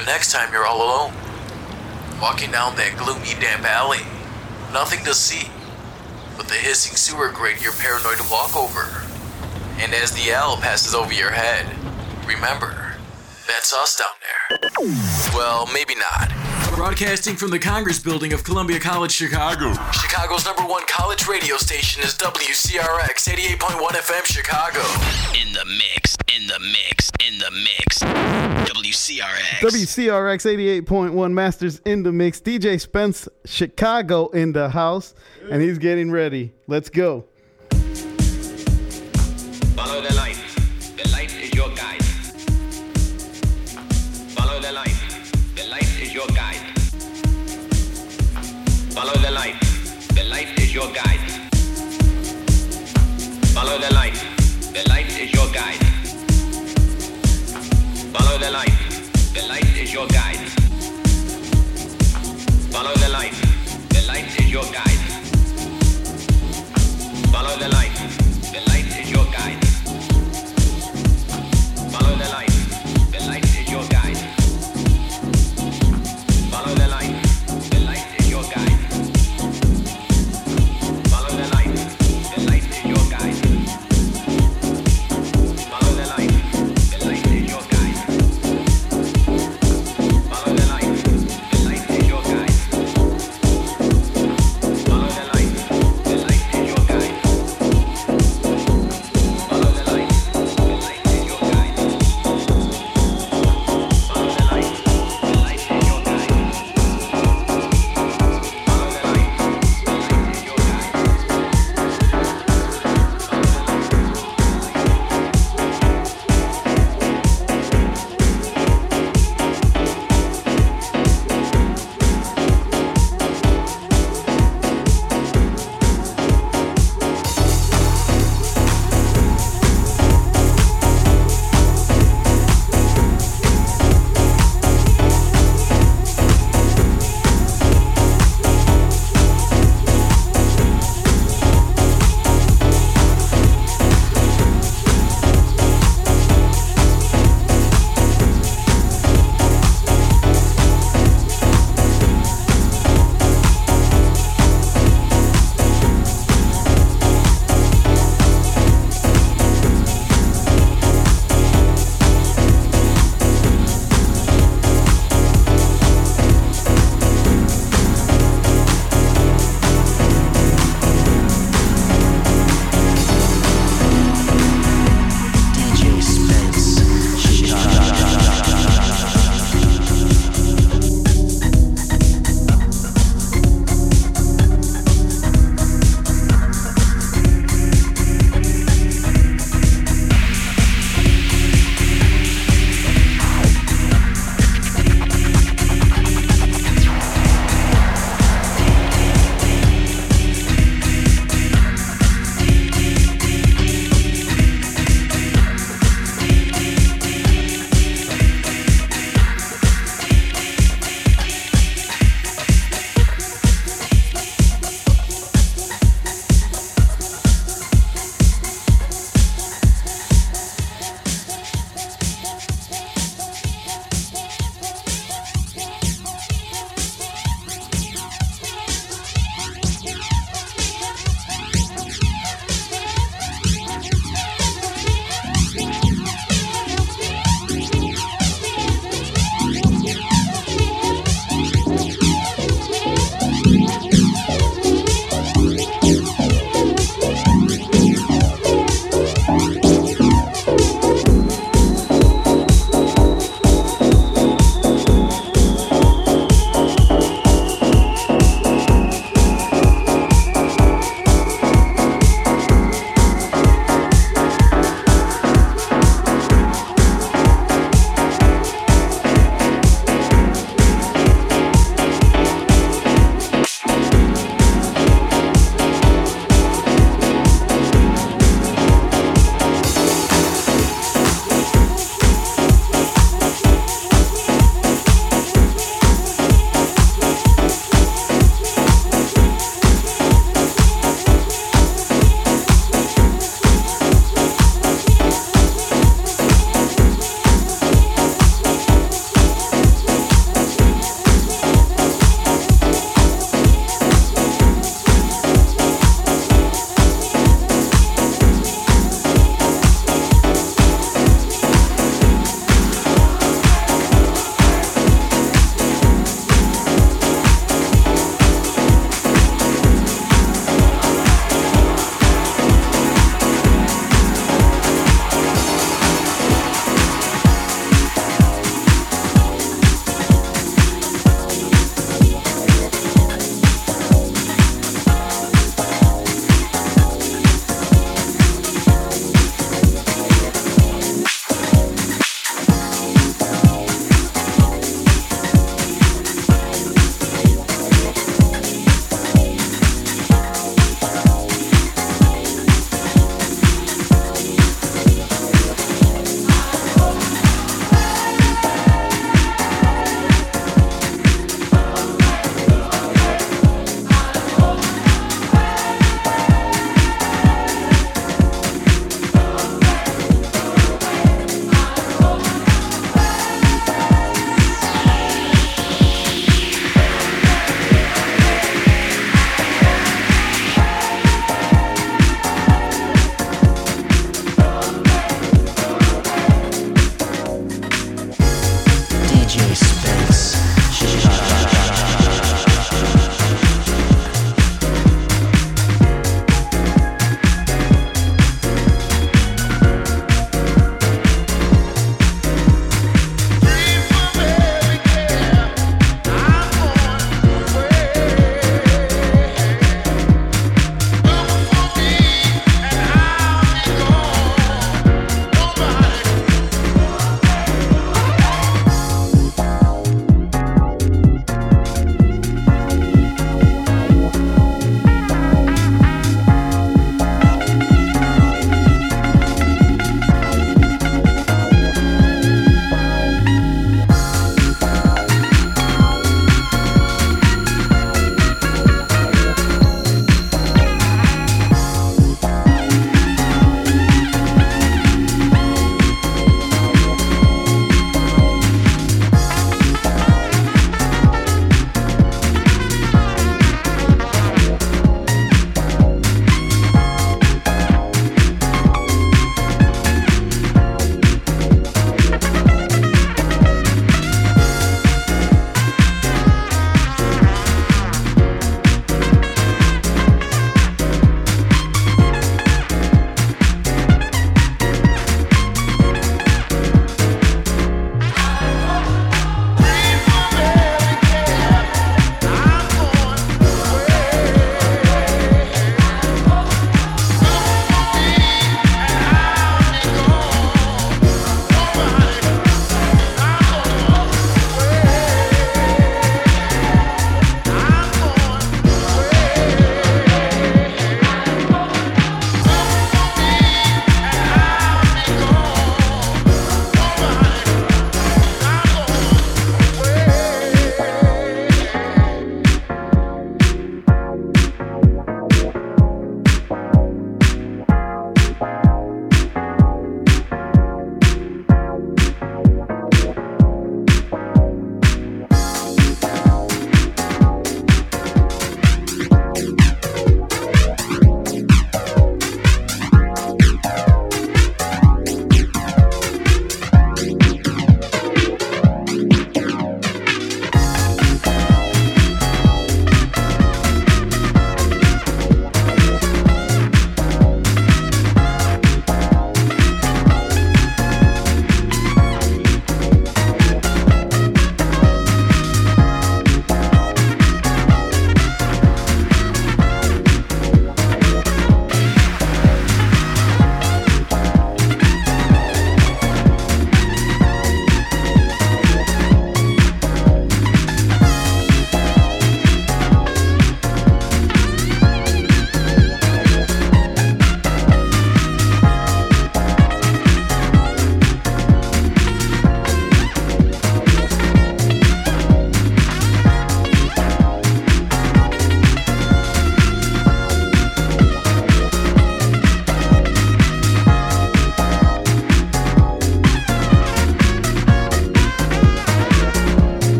the next time you're all alone. Walking down that gloomy, damp alley, nothing to see but the hissing sewer grate you're paranoid to walk over. And as the owl passes over your head, remember, that's us down there. Well, maybe not. Broadcasting from the Congress Building of Columbia College, Chicago. Chicago's number one college radio station is WCRX 88.1 FM, Chicago. In the mix, in the mix, in the mix. WCRX. WCRX 88.1 Masters in the mix. DJ Spence, Chicago in the house, and he's getting ready. Let's go. Follow the light. The light is your guide. Follow the light.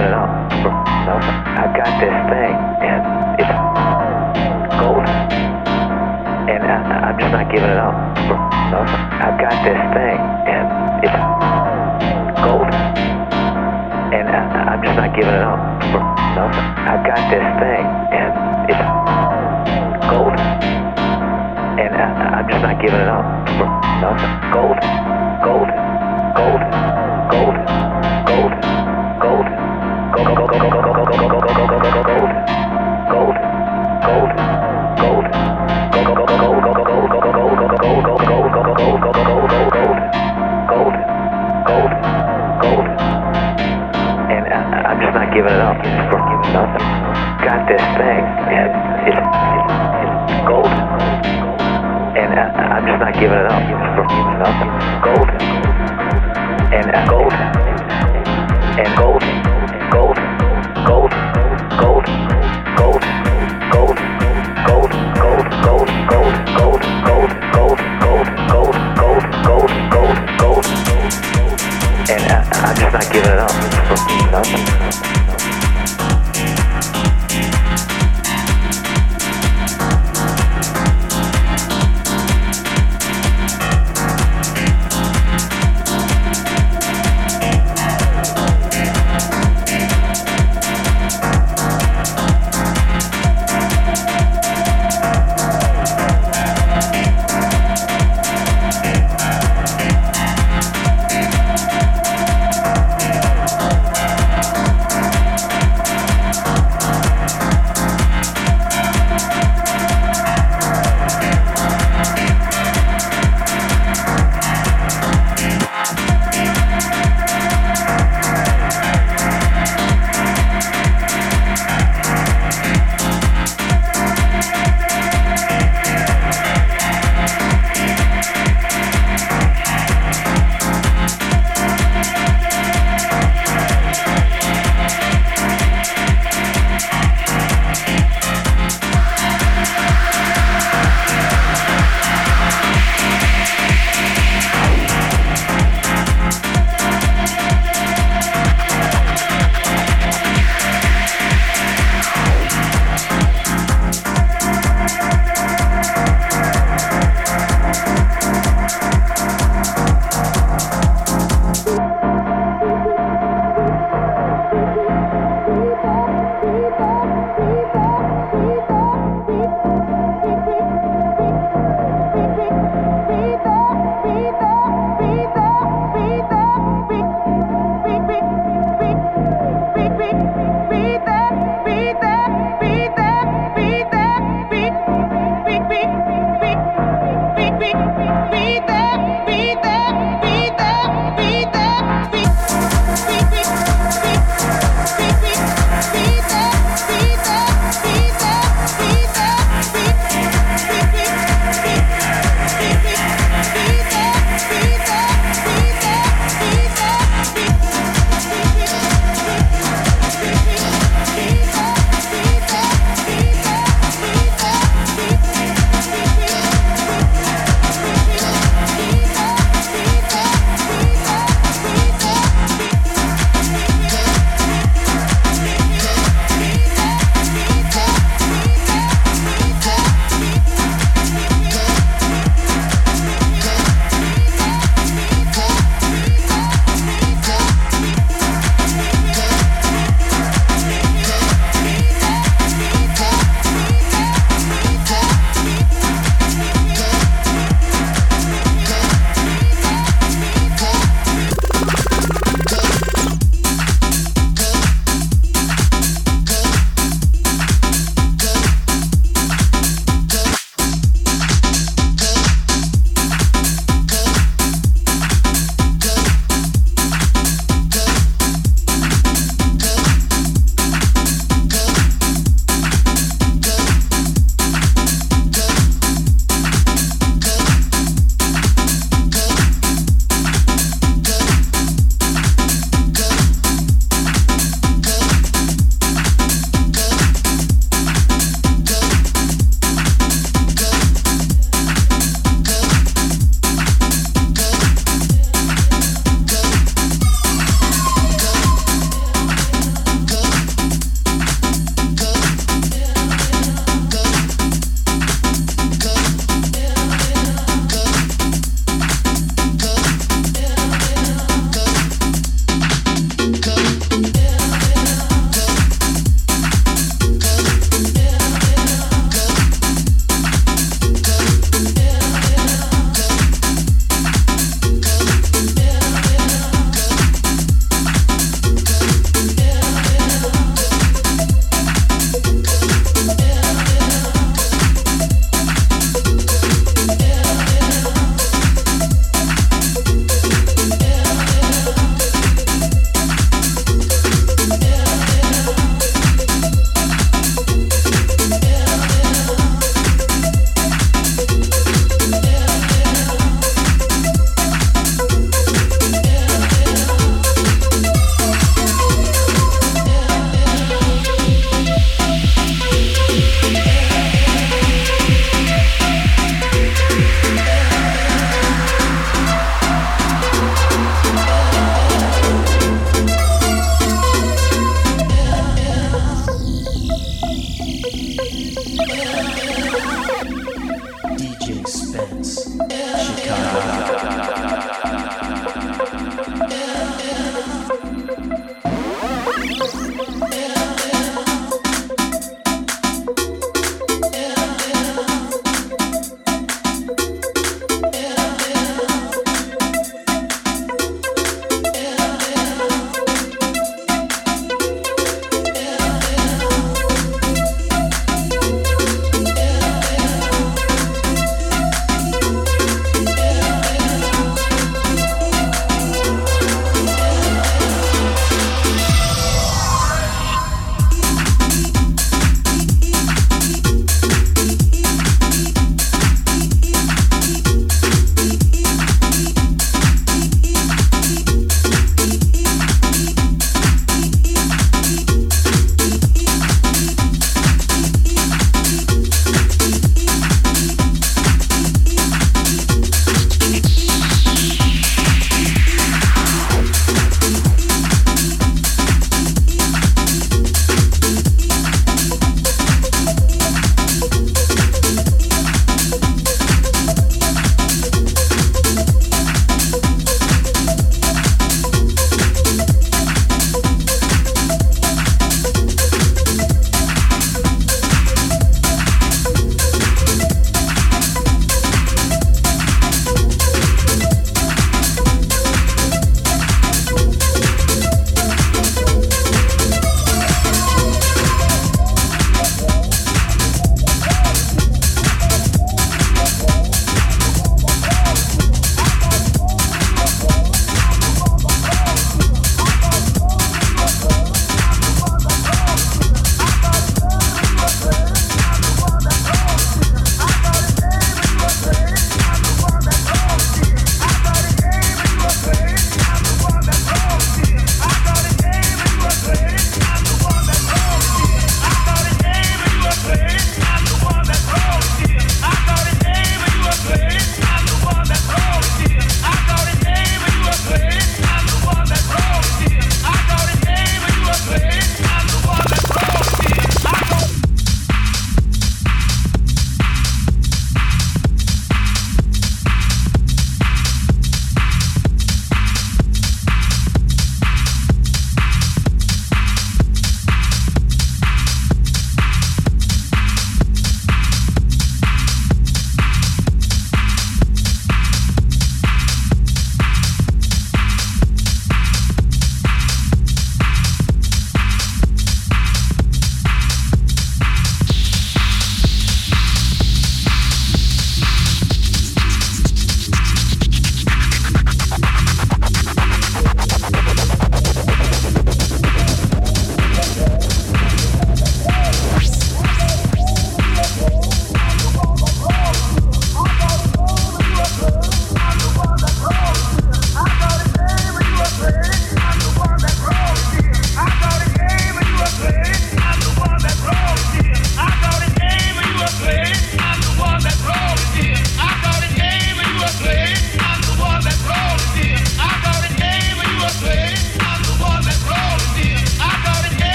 giving it up. I've got this thing, and it's golden. And I, am just not giving it up. I've got this thing, and it's golden. And I, am just not giving it up. I've got this thing, and it's golden. And I, am just not giving it up. Golden. from nothing.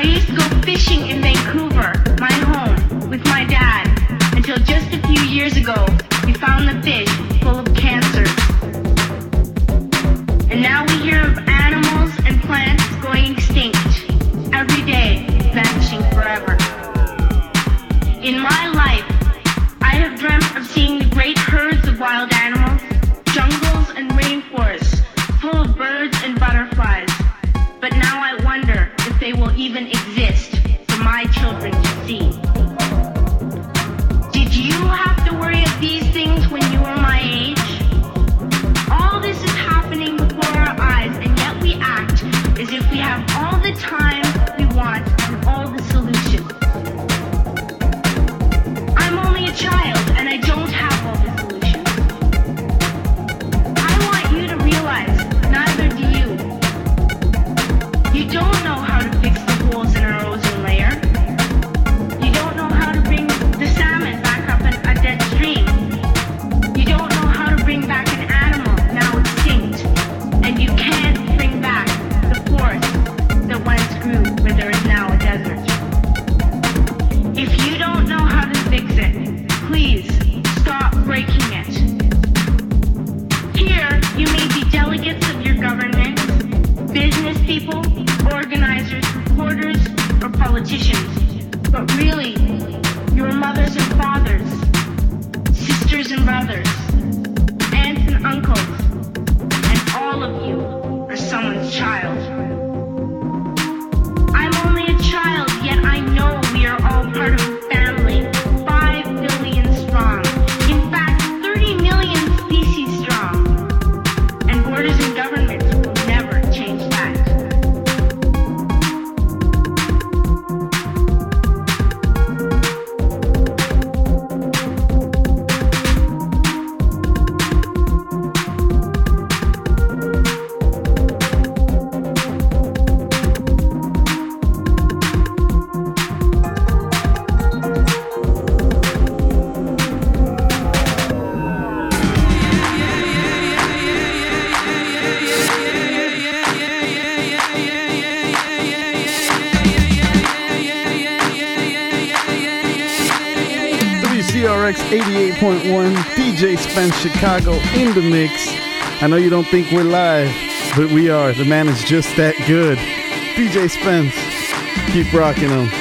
I used to go fishing in Vancouver, my home, with my dad, until just a few years ago, we found the fish. Christian brothers, aunts and uncles. Spence Chicago in the mix. I know you don't think we're live, but we are. The man is just that good. DJ Spence, keep rocking him.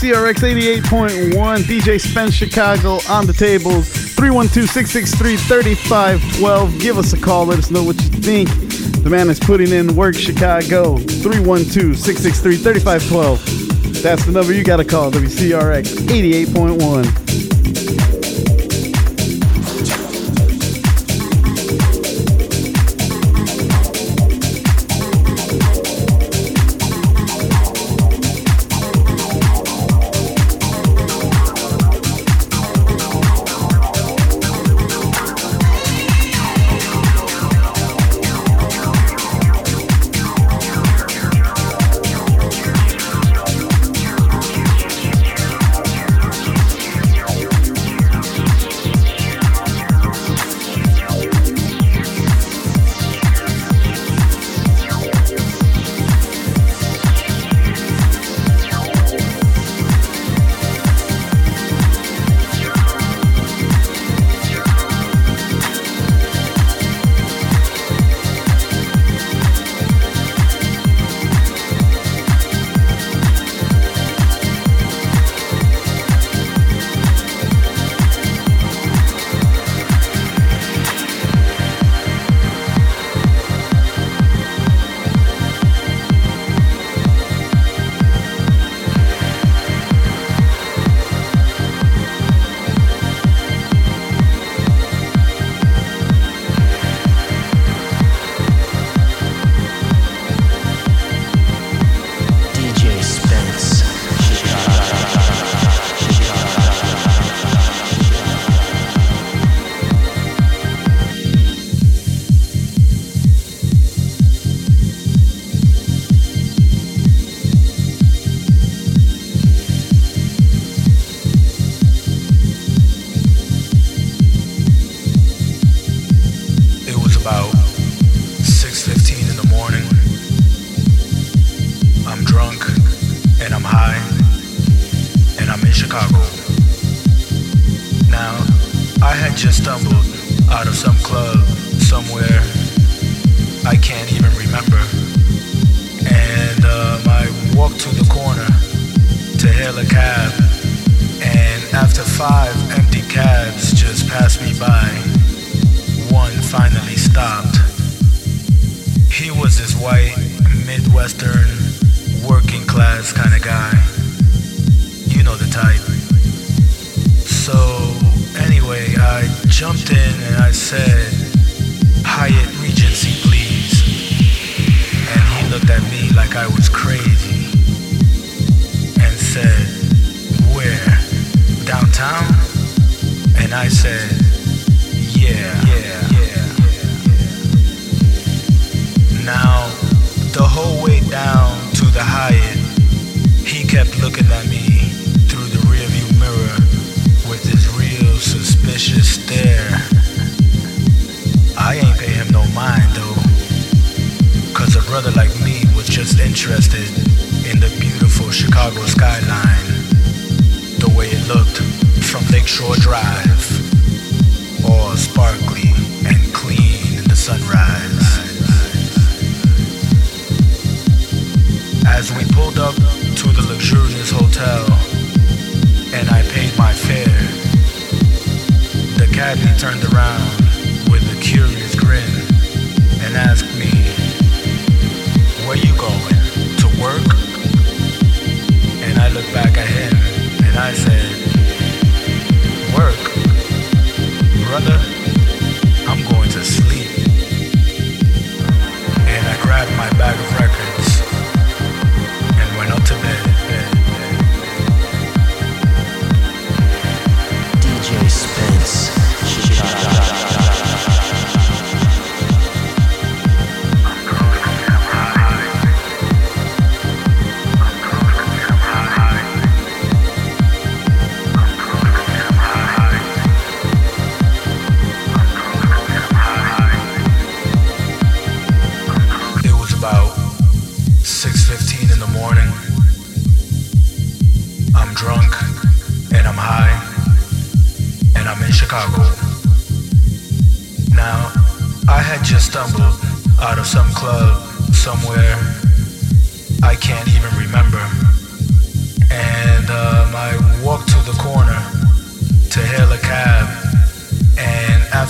WCRX 88.1, DJ Spence Chicago on the tables. 312 663 3512. Give us a call. Let us know what you think. The man is putting in work, Chicago. 312 663 3512. That's the number you got to call. WCRX 88.1. the whole way down to the Hyatt, he kept looking at me through the rearview mirror with this real suspicious stare. I ain't pay him no mind though, cause a brother like me was just interested in the beautiful Chicago skyline, the way it looked from Lakeshore Drive, all sparkly and clean in the sunrise. As we pulled up to the luxurious hotel and I paid my fare, the cabbie turned around with a curious grin and asked me, Where you going? To work? And I looked back at him and I said, Work? Brother, I'm going to sleep. And I grabbed my bag of records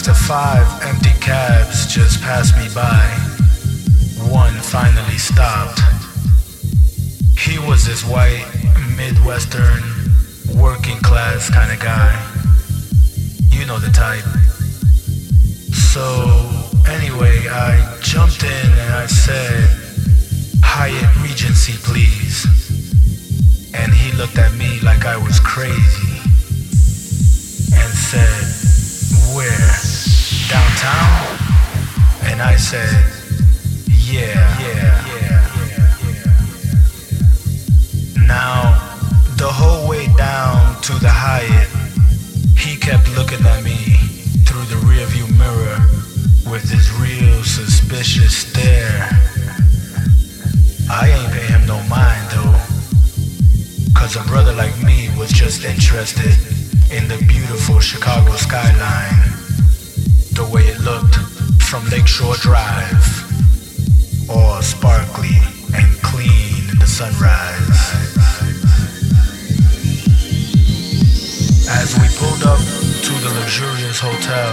after five empty cabs just passed me by, one finally stopped. He was this white, Midwestern, working class kind of guy. You know the type. So, anyway, I jumped in and I said, Hyatt Regency, please. And he looked at me like I was crazy and said, Where? Downtown? And I said, yeah, yeah, yeah. Now, the whole way down to the Hyatt, he kept looking at me through the rearview mirror with this real suspicious stare. I ain't pay him no mind though, cause a brother like me was just interested in the beautiful Chicago skyline, the way it looked from Lakeshore Drive all sparkly and clean in the sunrise. As we pulled up to the luxurious hotel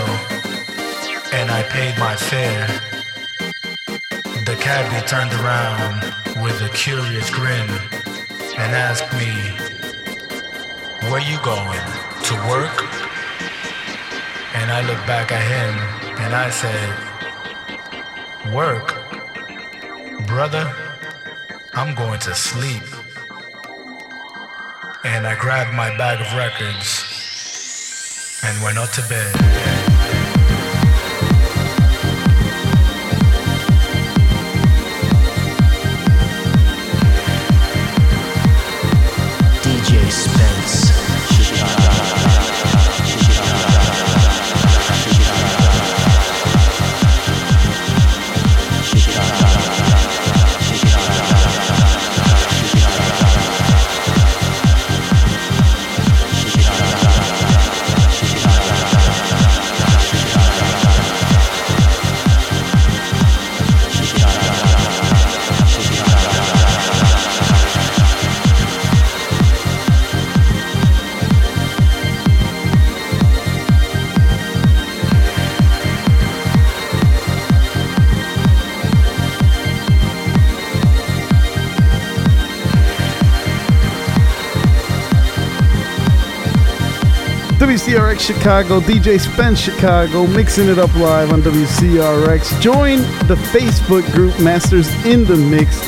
and I paid my fare, the cabbie turned around with a curious grin and asked me, Where you going? To work? And I looked back at him and I said, Work? Brother, I'm going to sleep. And I grabbed my bag of records and went up to bed. Chicago, DJ Spence Chicago, mixing it up live on WCRX. Join the Facebook group Masters in the Mix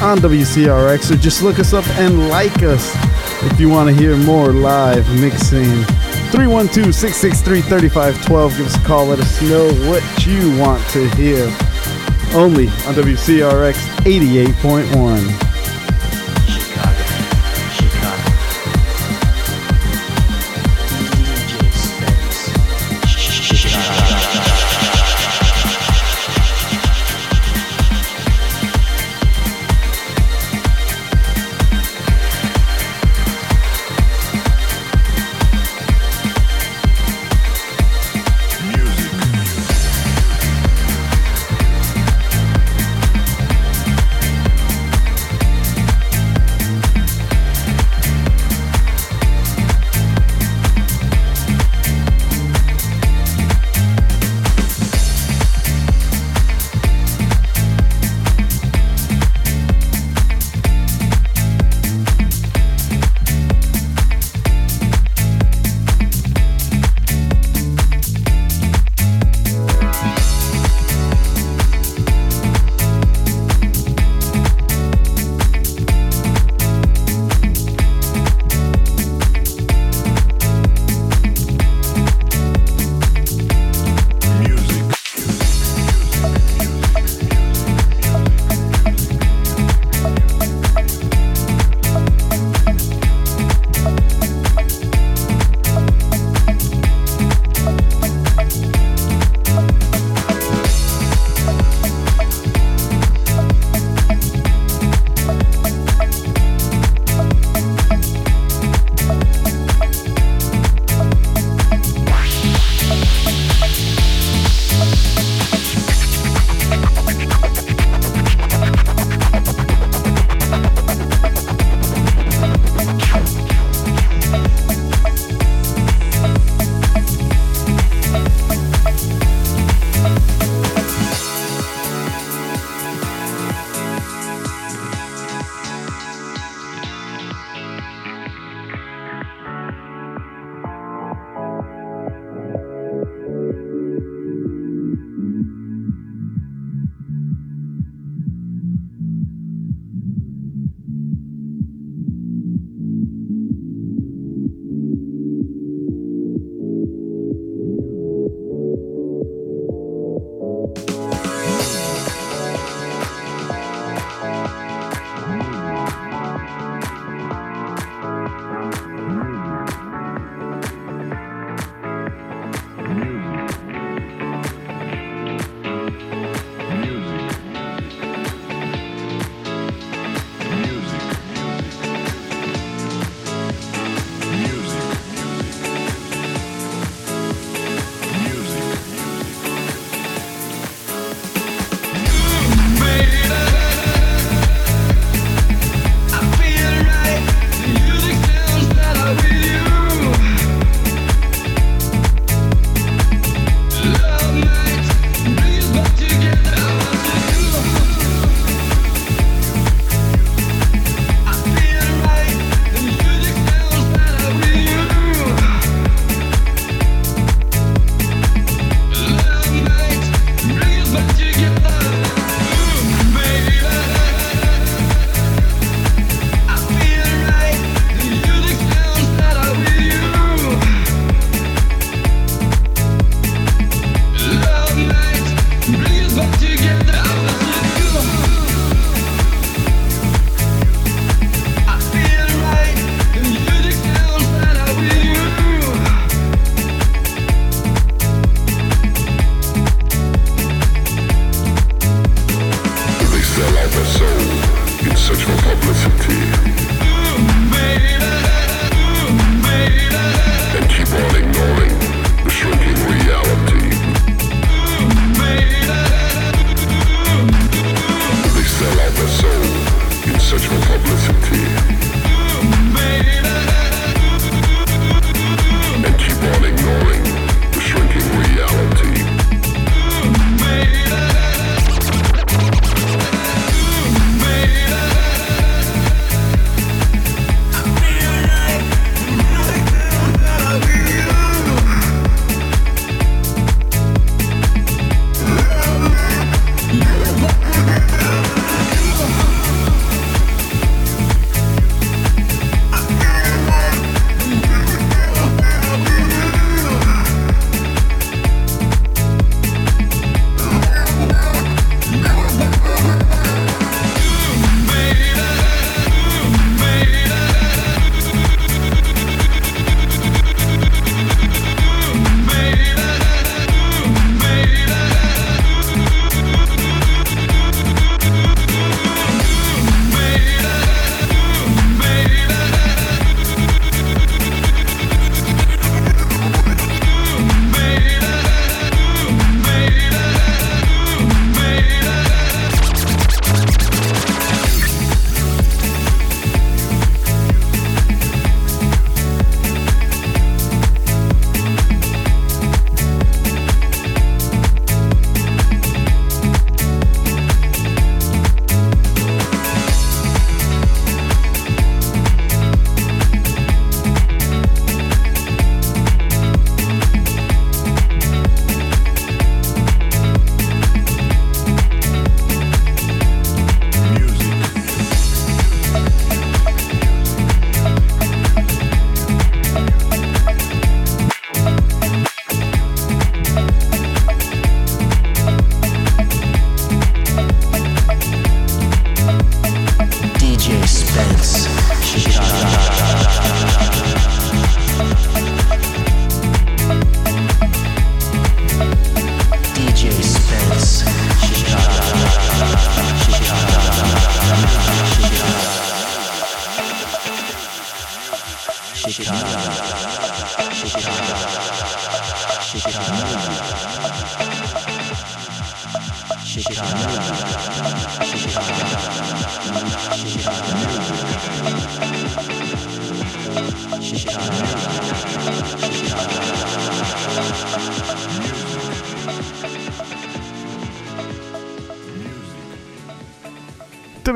on WCRX, or just look us up and like us if you want to hear more live mixing. 312 663 3512. Give us a call, let us know what you want to hear. Only on WCRX 88.1.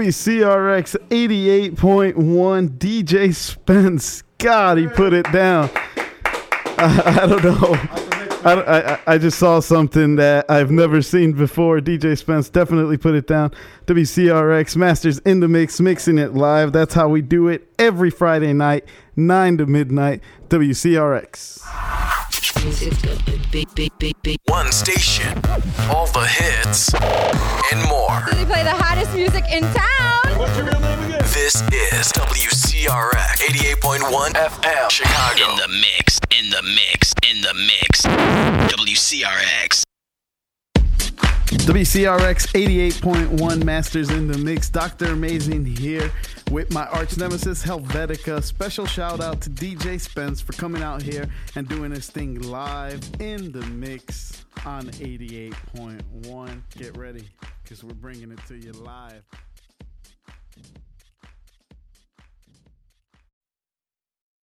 WCRX 88.1 DJ Spence. God, he put it down. I, I don't know. I, I, I just saw something that I've never seen before. DJ Spence definitely put it down. WCRX Masters in the Mix, mixing it live. That's how we do it every Friday night, 9 to midnight. WCRX. One station, all the hits, and more. They play the hottest music in town. This is WCRX 88.1 FM, Chicago. In the mix, in the mix, in the mix. WCRX. WCRX 88.1 Masters in the Mix. Dr. Amazing here with my arch nemesis Helvetica. Special shout out to DJ Spence for coming out here and doing this thing live in the mix on 88.1. Get ready because we're bringing it to you live.